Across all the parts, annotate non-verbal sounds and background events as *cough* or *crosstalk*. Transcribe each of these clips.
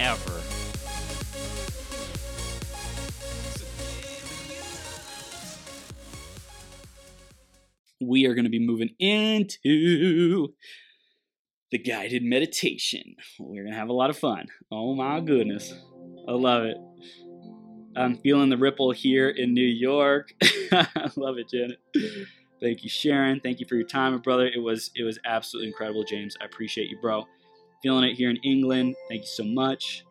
ever. We are going to be moving into the guided meditation. We're going to have a lot of fun. Oh my goodness. I love it. I'm feeling the ripple here in New York. *laughs* I love it, Janet. Thank you, Sharon. Thank you for your time, brother. It was it was absolutely incredible, James. I appreciate you, bro. Feeling it here in England. Thank you so much.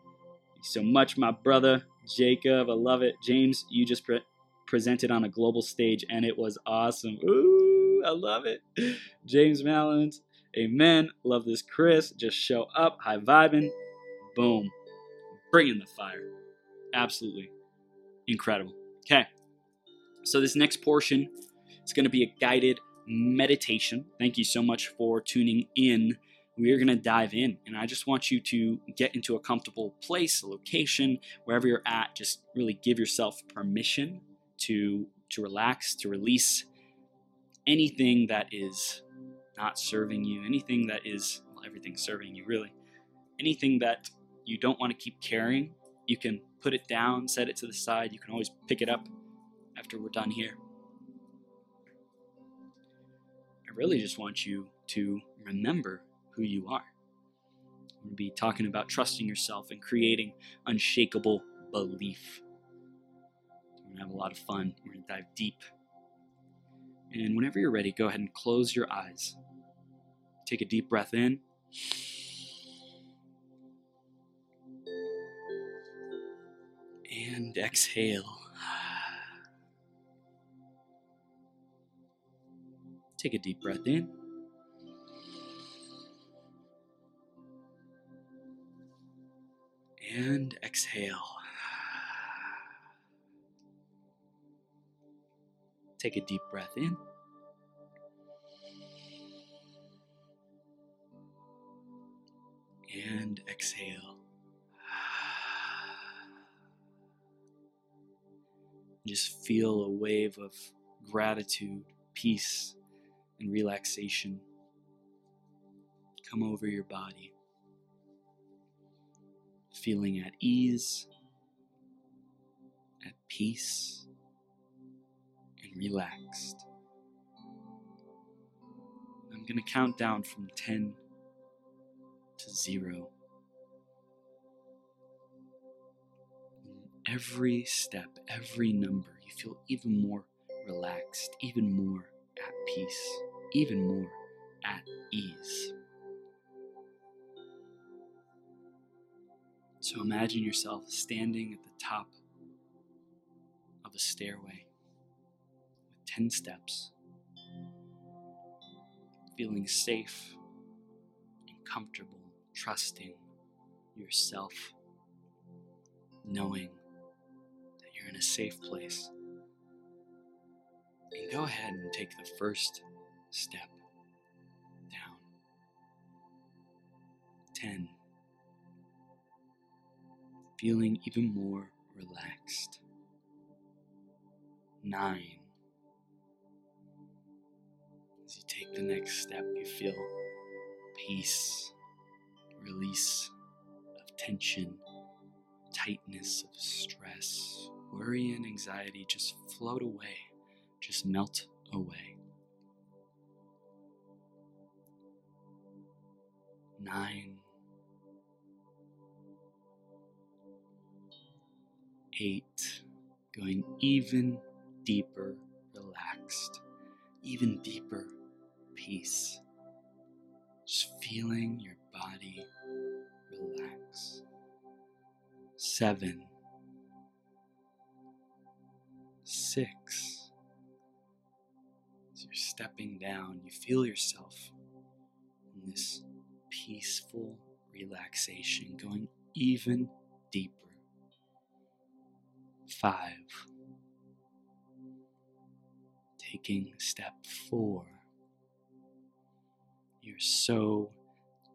Thank you so much, my brother Jacob. I love it. James, you just pre- presented on a global stage, and it was awesome. Ooh, I love it. James Mallons. Amen. Love this, Chris. Just show up, high vibing. Boom. Bringing the fire. Absolutely incredible. Okay. So, this next portion is going to be a guided meditation. Thank you so much for tuning in. We are going to dive in, and I just want you to get into a comfortable place, a location, wherever you're at. Just really give yourself permission to to relax, to release anything that is not serving you, anything that is well, everything serving you really, anything that you don't want to keep carrying, you can put it down, set it to the side. You can always pick it up after we're done here. I really just want you to remember who you are. I'm going to be talking about trusting yourself and creating unshakable belief. We're going to have a lot of fun. We're going to dive deep. And whenever you're ready, go ahead and close your eyes. Take a deep breath in. And exhale. Take a deep breath in. And exhale. Take a deep breath in. And exhale. Just feel a wave of gratitude, peace, and relaxation come over your body. Feeling at ease, at peace, and relaxed. I'm going to count down from 10 to 0. every step, every number, you feel even more relaxed, even more at peace, even more at ease. So imagine yourself standing at the top of a stairway with 10 steps, feeling safe and comfortable, trusting yourself, knowing that you're in a safe place. And go ahead and take the first step down. 10. Feeling even more relaxed. 9. As you take the next step, you feel peace, release of tension, tightness of stress, worry and anxiety just float away, just melt away. Nine, eight, going even deeper, relaxed, even deeper peace. Just feeling your body relax. Seven, six. As you're stepping down, you feel yourself in this peaceful relaxation going even deeper. Five. Taking step four. You're so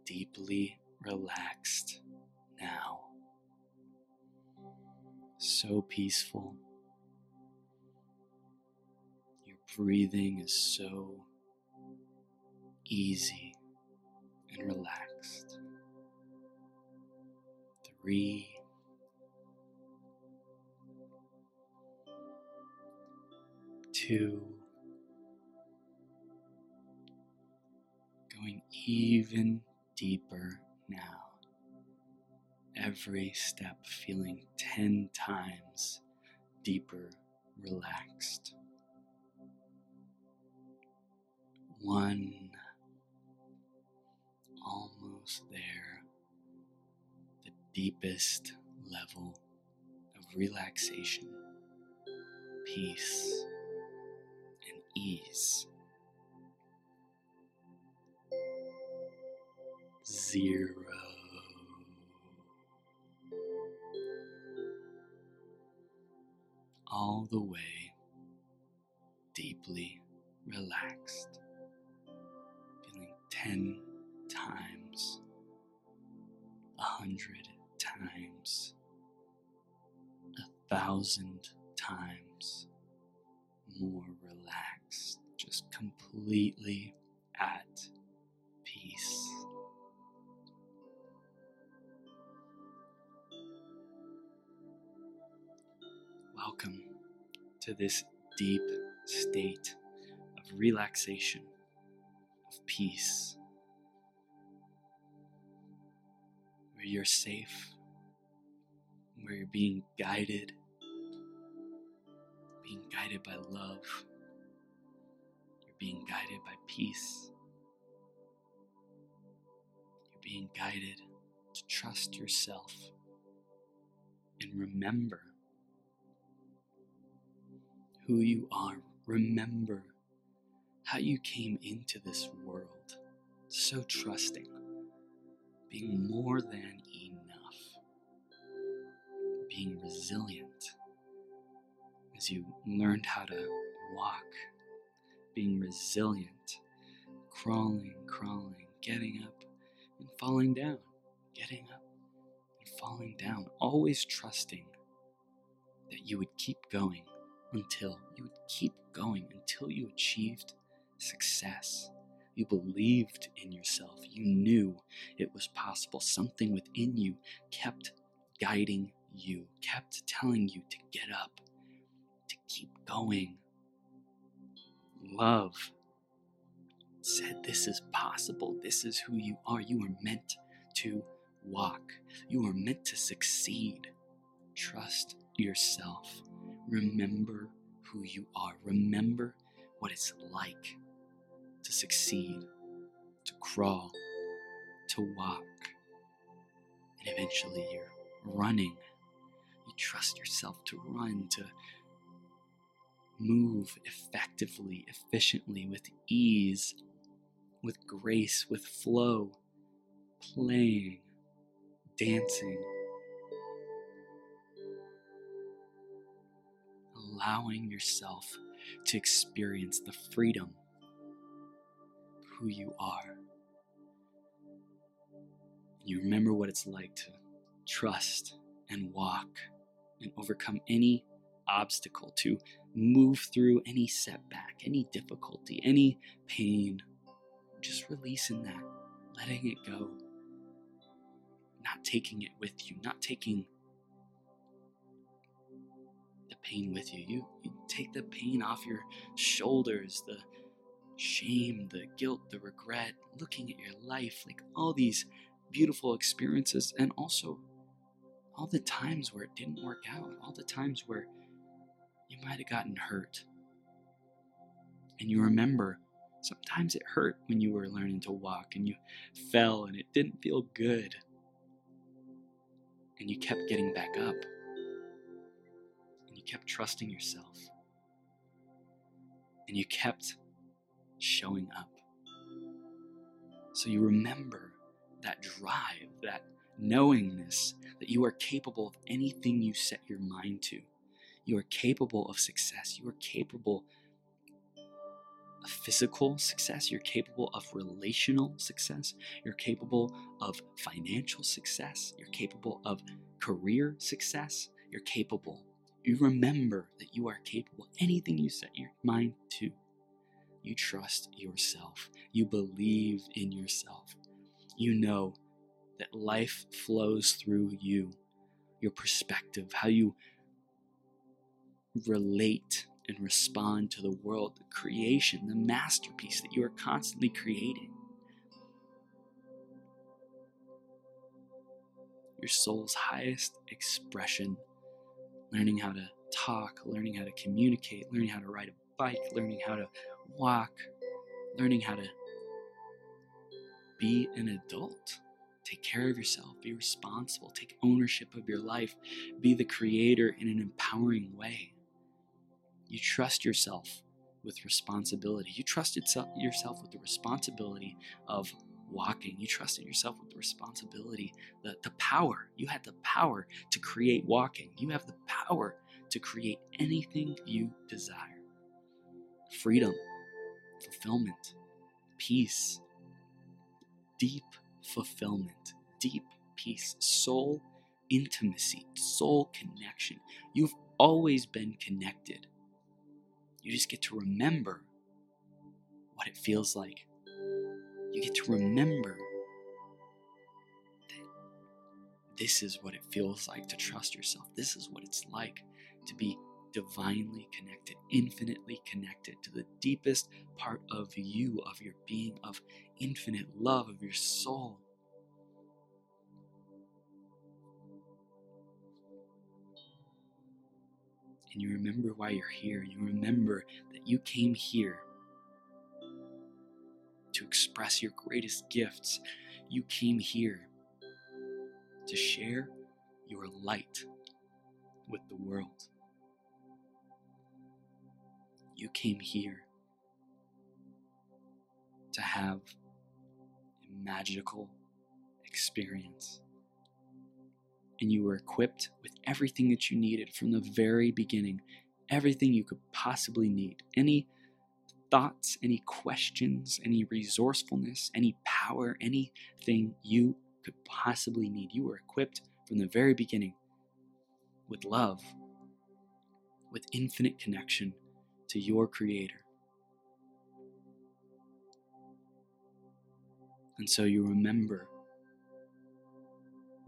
deeply relaxed now. So peaceful. Your breathing is so easy and relaxed. Three. Two. Going even deeper now. Every step feeling 10 times deeper relaxed. One, almost there, the deepest level of relaxation, peace, ease. Zero. All the way deeply relaxed, feeling 10 times, a hundred times, a thousand times more completely at peace. Welcome to this deep state of relaxation, of peace, where you're safe, where you're being guided, being guided by love, being guided by peace, you're being guided to trust yourself and remember who you are. Remember how you came into this world so trusting, being more than enough, being resilient as you learned how to walk, being resilient, crawling, crawling, getting up and falling down, getting up and falling down, always trusting that you would keep going until you would keep going until you achieved success. You believed in yourself. You knew it was possible. Something within you kept guiding you, kept telling you to get up, to keep going. Love said, This is possible. This is who you are. You are meant to walk, you are meant to succeed. Trust yourself. Remember who you are. Remember what it's like to succeed, to crawl, to walk. And eventually you're running. You trust yourself to run, to move effectively, efficiently, with ease, with grace, with flow, playing, dancing allowing yourself to experience the freedom of who you are. You remember what it's like to trust and walk and overcome any obstacle, to move through any setback, any difficulty, any pain. Just releasing that, letting it go, not taking it with you, not taking the pain with you. You, you take the pain off your shoulders, the shame, the guilt, the regret, looking at your life, like all these beautiful experiences, and also all the times where it didn't work out, all the times where you might have gotten hurt. And you remember sometimes it hurt when you were learning to walk and you fell and it didn't feel good. And you kept getting back up And you kept trusting yourself. And you kept showing up. So you remember that drive, that knowingness that you are capable of anything you set your mind to. You are capable of success. You are capable of physical success. You're capable of relational success. You're capable of financial success. You're capable of career success. You're capable. You remember that you are capable. Anything you set your mind to, you trust yourself. You believe in yourself. You know that life flows through you, your perspective, how you relate and respond to the world, the creation, the masterpiece that you are constantly creating. Your soul's highest expression, learning how to talk, learning how to communicate, learning how to ride a bike, learning how to walk, learning how to be an adult. Take care of yourself, be responsible, take ownership of your life, be the creator in an empowering way. You trust yourself with responsibility. You trusted yourself with the responsibility of walking. You trusted yourself with the responsibility, the, the power. You had the power to create walking. You have the power to create anything you desire. Freedom, fulfillment, peace, deep fulfillment, deep peace, soul intimacy, soul connection. You've always been connected. You just get to remember what it feels like. You get to remember that this is what it feels like to trust yourself. This is what it's like to be divinely connected, infinitely connected to the deepest part of you, of your being, of infinite love, of your soul. And you remember why you're here. You remember that you came here to express your greatest gifts. You came here to share your light with the world. You came here to have a magical experience and you were equipped with everything that you needed from the very beginning, everything you could possibly need. Any thoughts, any questions, any resourcefulness, any power, anything you could possibly need. You were equipped from the very beginning with love, with infinite connection to your Creator. And so you remember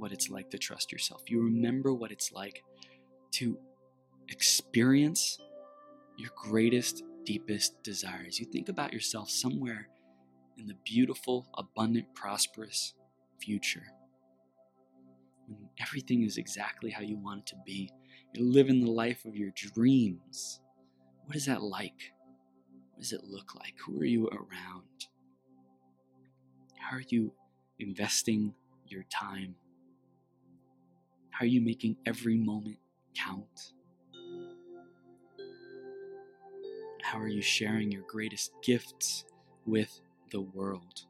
what it's like to trust yourself. You remember what it's like to experience your greatest, deepest desires. You think about yourself somewhere in the beautiful, abundant, prosperous future. When everything is exactly how you want it to be. You're living the life of your dreams. What is that like? What does it look like? Who are you around? How are you investing your time? How are you making every moment count? How are you sharing your greatest gifts with the world?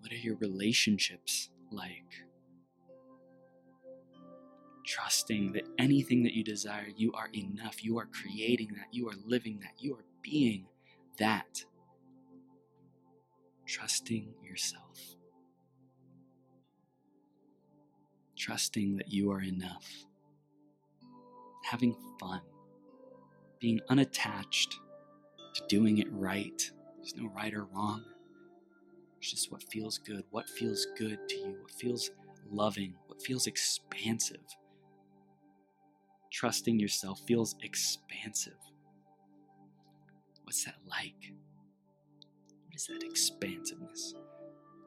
What are your relationships like? Trusting that anything that you desire, you are enough. You are creating that. You are living that. You are being that. Trusting yourself. Trusting that you are enough. Having fun. Being unattached to doing it right. There's no right or wrong. It's just what feels good. What feels good to you? What feels loving? What feels expansive? Trusting yourself feels expansive. What's that like? What is that expansiveness?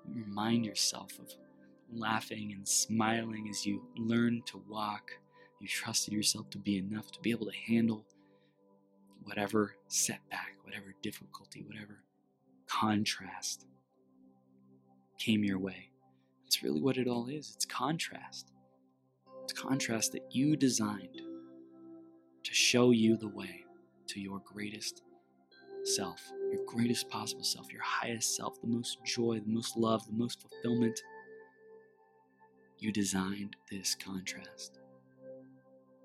Remind yourself of laughing and smiling as you learn to walk. You trusted yourself to be enough to be able to handle whatever setback, whatever difficulty, whatever contrast came your way. That's really what it all is. It's contrast. It's contrast that you designed to show you the way, to your greatest self, your greatest possible self, your highest self, the most joy, the most love, the most fulfillment. You designed this contrast.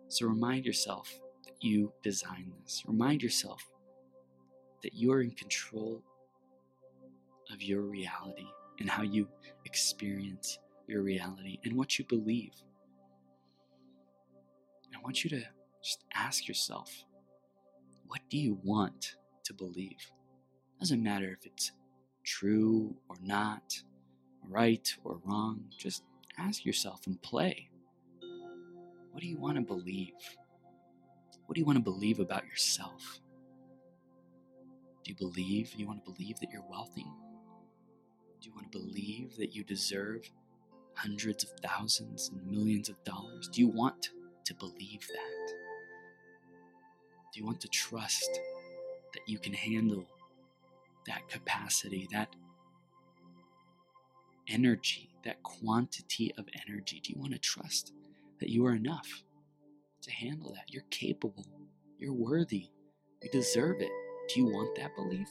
So remind yourself that you designed this. Remind yourself that you are in control of your reality and how you experience your reality and what you believe. I want you to just ask yourself what do you want to believe? Doesn't matter if it's true or not, right or wrong, just ask yourself and play. What do you want to believe? What do you want to believe about yourself? Do you believe you want to believe that you're wealthy? Do you want to believe that you deserve hundreds of thousands and millions of dollars? Do you want to believe that? Do you want to trust that you can handle that capacity, that energy, that quantity of energy? Do you want to trust that you are enough to handle that? You're capable, you're worthy, you deserve it. Do you want that belief?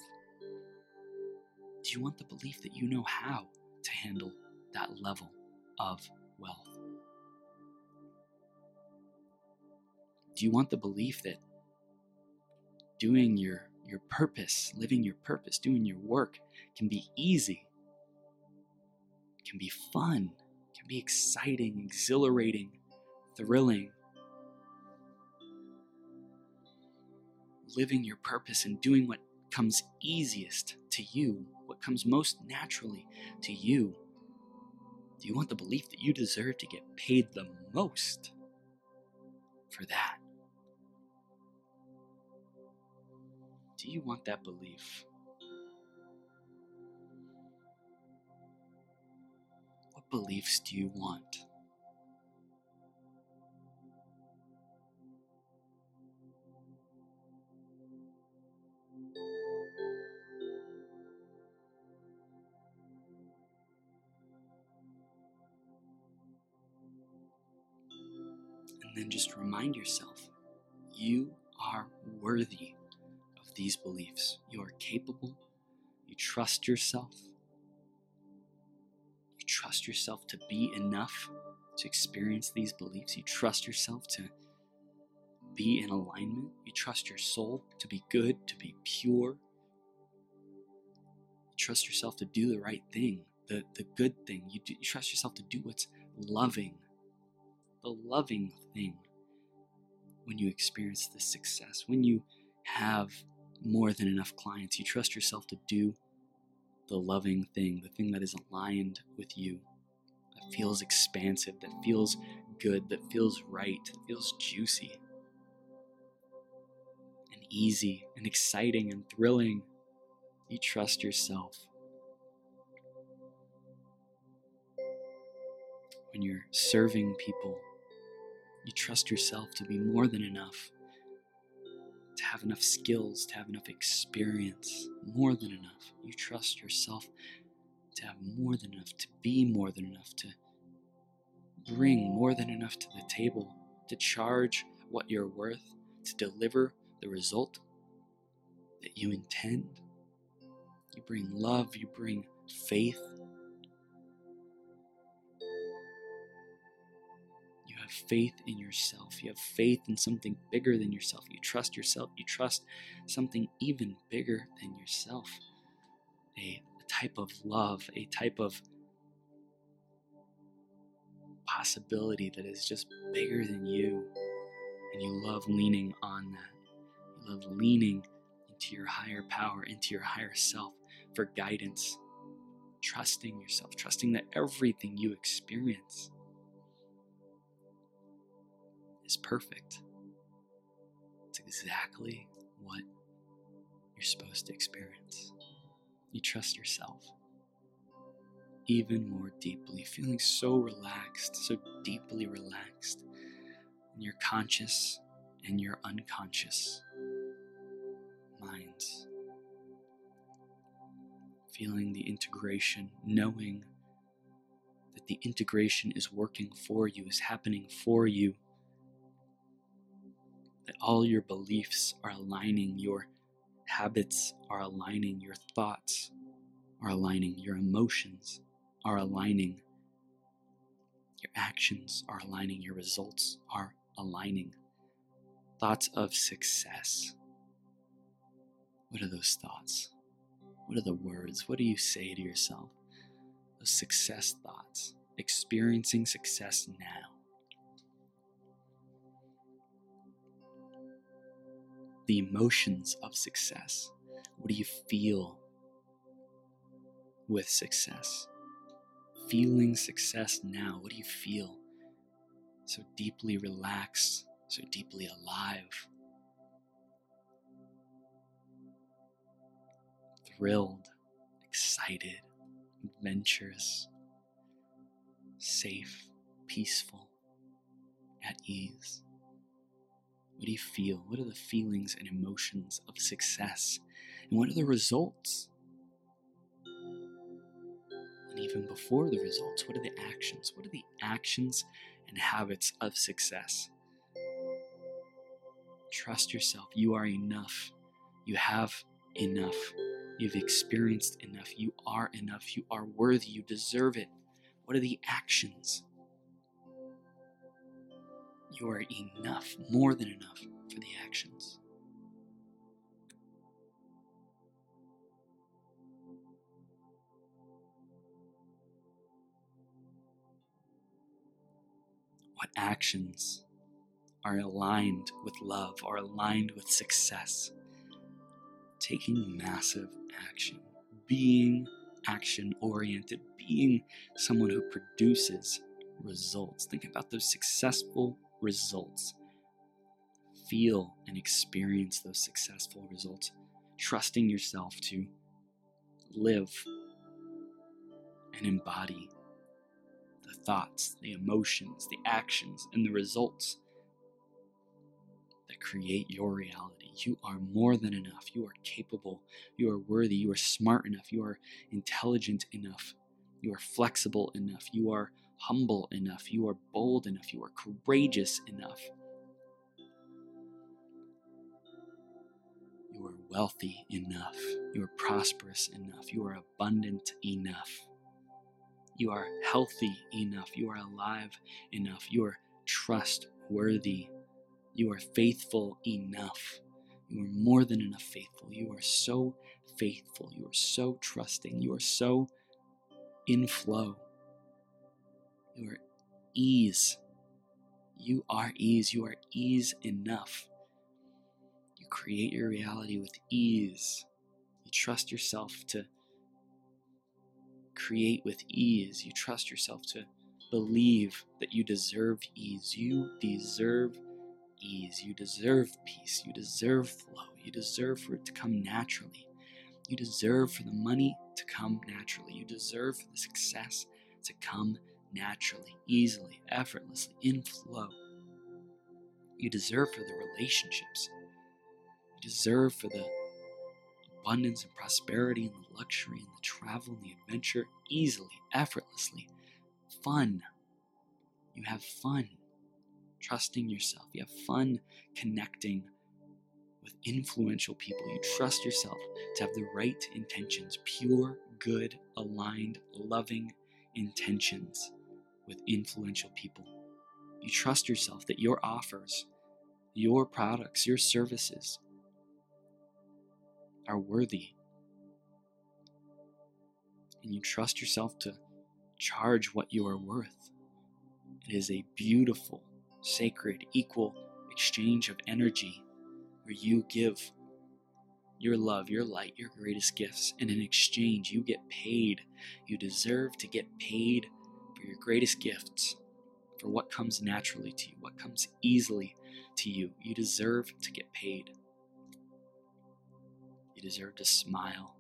Do you want the belief that you know how to handle that level of wealth? Do you want the belief that doing your your purpose, living your purpose, doing your work can be easy, can be fun, can be exciting, exhilarating, thrilling. Living your purpose and doing what comes easiest to you, what comes most naturally to you. Do you want the belief that you deserve to get paid the most for that? Do you want that belief? What beliefs do you want? And then just remind yourself you are worthy these beliefs. You are capable. You trust yourself. You trust yourself to be enough to experience these beliefs. You trust yourself to be in alignment. You trust your soul to be good, to be pure. You trust yourself to do the right thing, the, the good thing. You, do, you trust yourself to do what's loving, the loving thing when you experience this success, when you have more than enough clients. You trust yourself to do the loving thing, the thing that is aligned with you, that feels expansive, that feels good, that feels right, that feels juicy and easy and exciting and thrilling. You trust yourself. When you're serving people, you trust yourself to be more than enough to have enough skills, to have enough experience, more than enough. You trust yourself to have more than enough, to be more than enough, to bring more than enough to the table, to charge what you're worth, to deliver the result that you intend. You bring love, you bring faith, faith in yourself. You have faith in something bigger than yourself. You trust yourself. You trust something even bigger than yourself. A, type of love, a type of possibility that is just bigger than you. And you love leaning on that. You love leaning into your higher power, into your higher self for guidance. Trusting yourself, trusting that everything you experience is perfect. It's exactly what you're supposed to experience. You trust yourself even more deeply, feeling so relaxed, so deeply relaxed in your conscious and your unconscious minds. Feeling the integration, knowing that the integration is working for you, is happening for you that all your beliefs are aligning, your habits are aligning, your thoughts are aligning, your emotions are aligning, your actions are aligning, your results are aligning. Thoughts of success. What are those thoughts? What are the words? What do you say to yourself? Those success thoughts, experiencing success now. The emotions of success. What do you feel with success? Feeling success now. What do you feel? So deeply relaxed, so deeply alive. thrilled, excited, adventurous, safe, peaceful, at ease? What do you feel? What are the feelings and emotions of success? And what are the results? And even before the results, what are the actions? What are the actions and habits of success? Trust yourself. You are enough. You have enough. You've experienced enough. You are enough. You are worthy. You deserve it. What are the actions? You are enough, more than enough for the actions. What actions are aligned with love, are aligned with success? Taking massive action, being action oriented, being someone who produces results. Think about those successful results. Feel and experience those successful results, trusting yourself to live and embody the thoughts, the emotions, the actions, and the results that create your reality. You are more than enough. You are capable. You are worthy. You are smart enough. You are intelligent enough. You are flexible enough. You are humble enough. You are bold enough. You are courageous enough. You are wealthy enough. You are prosperous enough. You are abundant enough. You are healthy enough. You are alive enough. You are trustworthy. You are faithful enough. You are more than enough faithful. You are so faithful. You are so trusting. You are so in flow. You are ease. You are ease. You are ease enough. You create your reality with ease. You trust yourself to create with ease. You trust yourself to believe that you deserve ease. You deserve ease. You deserve peace. You deserve flow. You deserve for it to come naturally. You deserve for the money to come naturally. You deserve for the success to come naturally, easily, effortlessly, in flow. You deserve for the relationships. You deserve for the abundance and prosperity and the luxury and the travel and the adventure easily, effortlessly. Fun. You have fun trusting yourself. You have fun connecting with influential people. You trust yourself to have the right intentions, pure, good, aligned, loving intentions with influential people. You trust yourself that your offers, your products, your services are worthy. And you trust yourself to charge what you are worth. It is a beautiful, sacred, equal exchange of energy where you give your love, your light, your greatest gifts, and in exchange, you get paid. You deserve to get paid for your greatest gifts, for what comes naturally to you, what comes easily to you. You deserve to get paid. You deserve to smile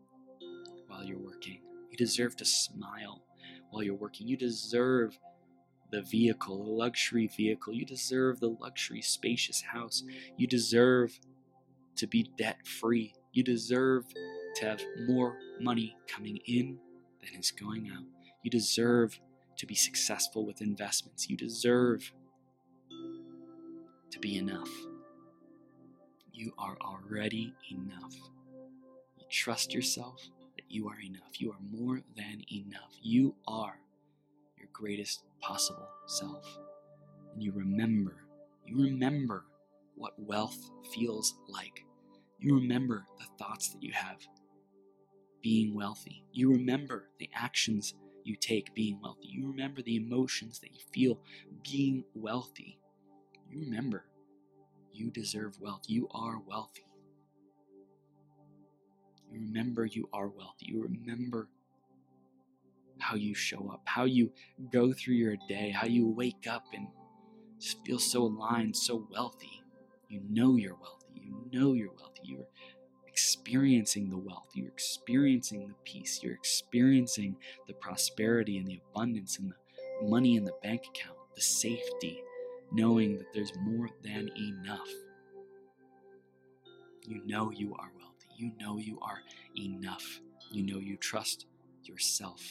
while you're working. You deserve to smile while you're working. You deserve the vehicle, the luxury vehicle. You deserve the luxury, spacious house. You deserve to be debt free. You deserve to have more money coming in than is going out. You deserve to be successful with investments. You deserve to be enough. You are already enough. You trust yourself that you are enough. You are more than enough. You are your greatest possible self. And you remember, you remember what wealth feels like. You remember the thoughts that you have being wealthy. You remember the actions you take being wealthy. You remember the emotions that you feel being wealthy. You remember you deserve wealth. You are wealthy. You remember you are wealthy. You remember how you show up, how you go through your day, how you wake up and just feel so aligned, so wealthy. You know you're wealthy. You know you're wealthy. You're experiencing the wealth. You're experiencing the peace. You're experiencing the prosperity and the abundance and the money in the bank account, the safety, knowing that there's more than enough. You know you are wealthy. You know you are enough. You know you trust yourself.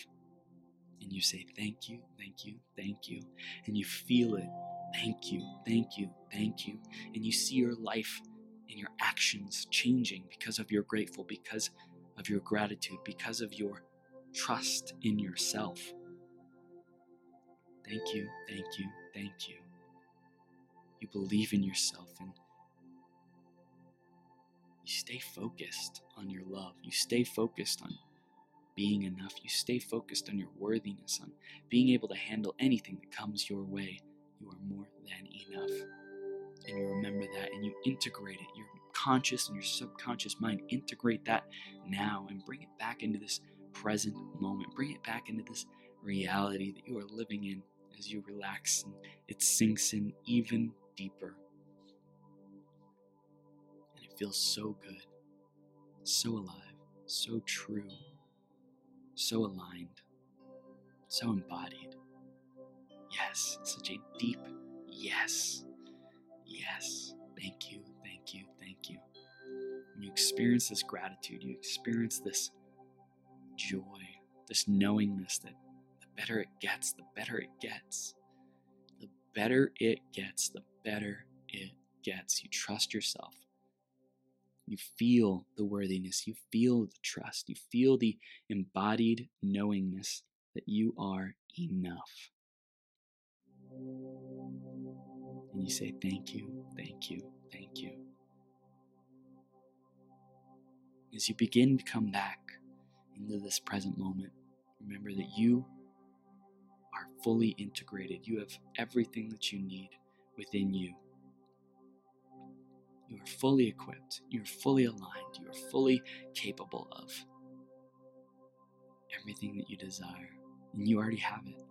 And you say, Thank you, thank you, thank you. And you feel it. Thank you, thank you, thank you. And you see your life and your actions changing because of your grateful, because of your gratitude, because of your trust in yourself. Thank you, thank you, thank you. You believe in yourself and you stay focused on your love. You stay focused on being enough. You stay focused on your worthiness, on being able to handle anything that comes your way. You are more than enough. And you remember that and you integrate it. Your conscious and your subconscious mind integrate that now and bring it back into this present moment. Bring it back into this reality that you are living in as you relax and it sinks in even deeper And it feels so good, so alive, so true, so aligned, so embodied. Yes, such a deep yes. Yes. Thank you, thank you, thank you. When you experience this gratitude, you experience this joy, this knowingness that the better it gets, the better it gets. The better it gets, the better it gets. You trust yourself. You feel the worthiness, you feel the trust, you feel the embodied knowingness that you are enough. And you say, Thank you, thank you, thank you. As you begin to come back into this present moment, remember that you are fully integrated. You have everything that you need within you you are fully equipped, you are fully aligned, you are fully capable of everything that you desire. And you already have it.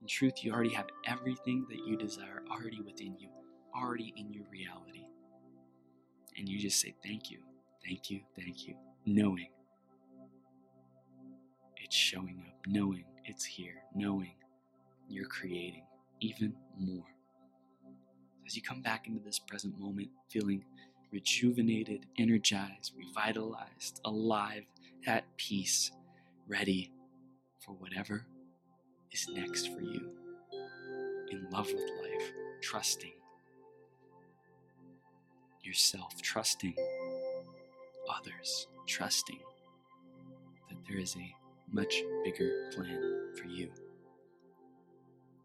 In truth, you already have everything that you desire already within you, already in your reality. And you just say, Thank you, thank you, thank you, knowing it's showing up, knowing it's here, knowing you're creating even more. As you come back into this present moment, feeling rejuvenated, energized, revitalized, alive, at peace, ready for whatever is next for you. In love with life, trusting yourself, trusting others, trusting that there is a much bigger plan for you.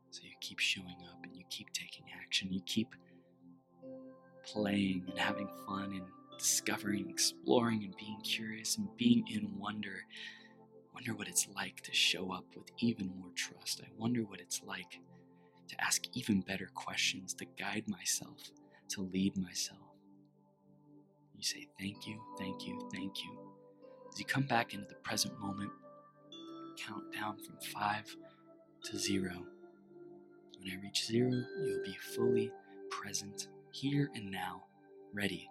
So you keep showing up and you keep taking action, you keep playing and having fun and discovering, exploring, and being curious and being in wonder. I wonder what it's like to show up with even more trust. I wonder what it's like to ask even better questions, to guide myself, to lead myself. You say, Thank you, thank you, thank you. As you come back into the present moment, count down from five to zero. When I reach zero, you'll be fully present here and now, ready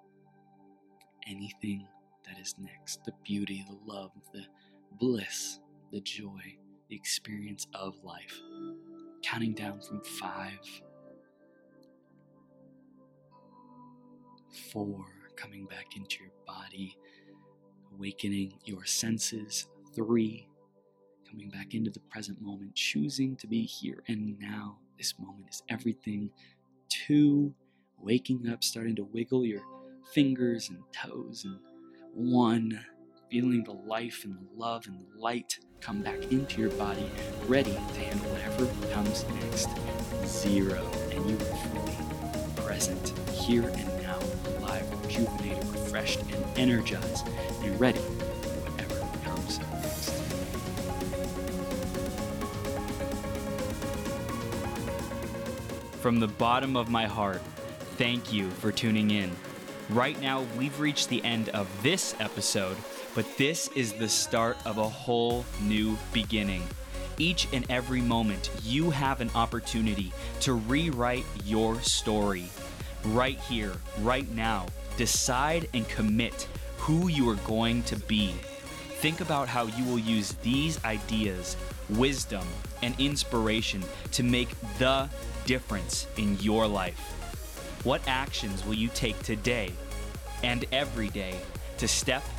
anything that is next the beauty, the love, the bliss, the joy, the experience of life. Counting down from five, four, coming back into your body, awakening your senses, three, coming back into the present moment, choosing to be here and now. This moment is everything. Two, waking up, starting to wiggle your fingers and toes and one, feeling the life and the love and the light come back into your body, ready to handle whatever comes next. Zero, and you are fully present here and now, alive, rejuvenated, refreshed, and energized, and ready for whatever comes next. From the bottom of my heart, thank you for tuning in. Right now, we've reached the end of this episode, but this is the start of a whole new beginning. Each and every moment, you have an opportunity to rewrite your story. Right here, right now, decide and commit who you are going to be. Think about how you will use these ideas, wisdom, and inspiration to make the difference in your life. What actions will you take today and every day to step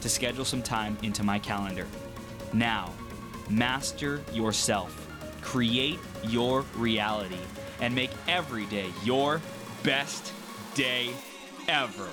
to schedule some time into my calendar. Now, master yourself, create your reality, and make every day your best day ever.